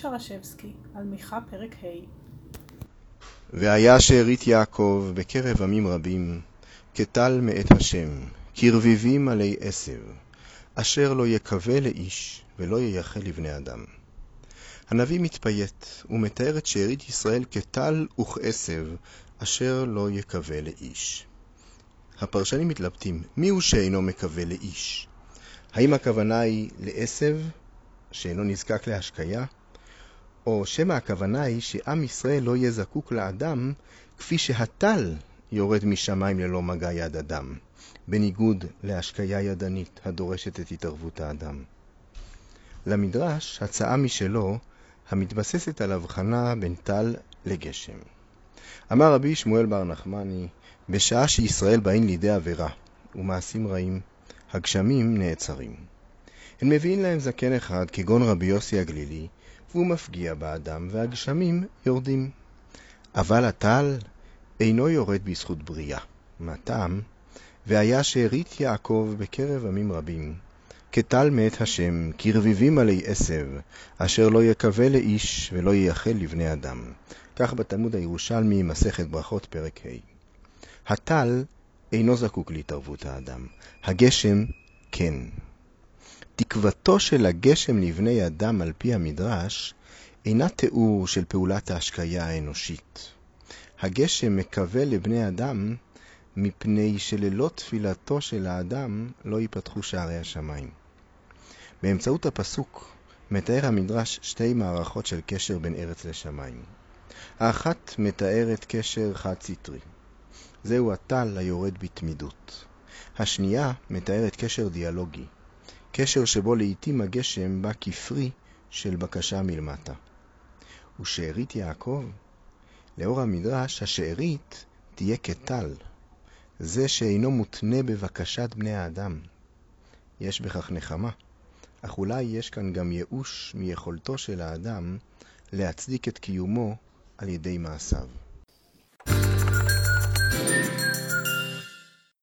שרשבסקי, על מיכה פרק ה' והיה שארית יעקב בקרב עמים רבים, כטל מאת השם, כרביבים עלי עשב, אשר לא יקווה לאיש, ולא ייחל לבני אדם. הנביא מתפייט, ומתאר את שארית ישראל כטל וכעשב, אשר לא יקווה לאיש. הפרשנים מתלבטים, מיהו שאינו מקווה לאיש? האם הכוונה היא לעשב, שאינו נזקק להשקיה? או שמא הכוונה היא שעם ישראל לא יהיה זקוק לאדם כפי שהטל יורד משמיים ללא מגע יד אדם, בניגוד להשקיה ידנית הדורשת את התערבות האדם. למדרש הצעה משלו המתבססת על הבחנה בין טל לגשם. אמר רבי שמואל בר נחמני, בשעה שישראל באים לידי עבירה ומעשים רעים, הגשמים נעצרים. הן מביאים להם זקן אחד, כגון רבי יוסי הגלילי, והוא מפגיע באדם, והגשמים יורדים. אבל הטל אינו יורד בזכות בריאה. מה טעם? והיה שארית יעקב בקרב עמים רבים, כטל מאת השם, כרביבים עלי עשב, אשר לא יקווה לאיש ולא ייחל לבני אדם. כך בתלמוד הירושלמי, מסכת ברכות, פרק ה'. הטל אינו זקוק להתערבות האדם, הגשם כן. תקוותו של הגשם לבני אדם על פי המדרש אינה תיאור של פעולת ההשקיה האנושית. הגשם מקווה לבני אדם מפני שללא תפילתו של האדם לא ייפתחו שערי השמיים. באמצעות הפסוק מתאר המדרש שתי מערכות של קשר בין ארץ לשמיים. האחת מתארת קשר חד-סטרי. זהו הטל היורד בתמידות. השנייה מתארת קשר דיאלוגי. קשר שבו לעתים הגשם בא כפרי של בקשה מלמטה. ושארית יעקב, לאור המדרש, השארית תהיה כטל, זה שאינו מותנה בבקשת בני האדם. יש בכך נחמה, אך אולי יש כאן גם ייאוש מיכולתו של האדם להצדיק את קיומו על ידי מעשיו. thank you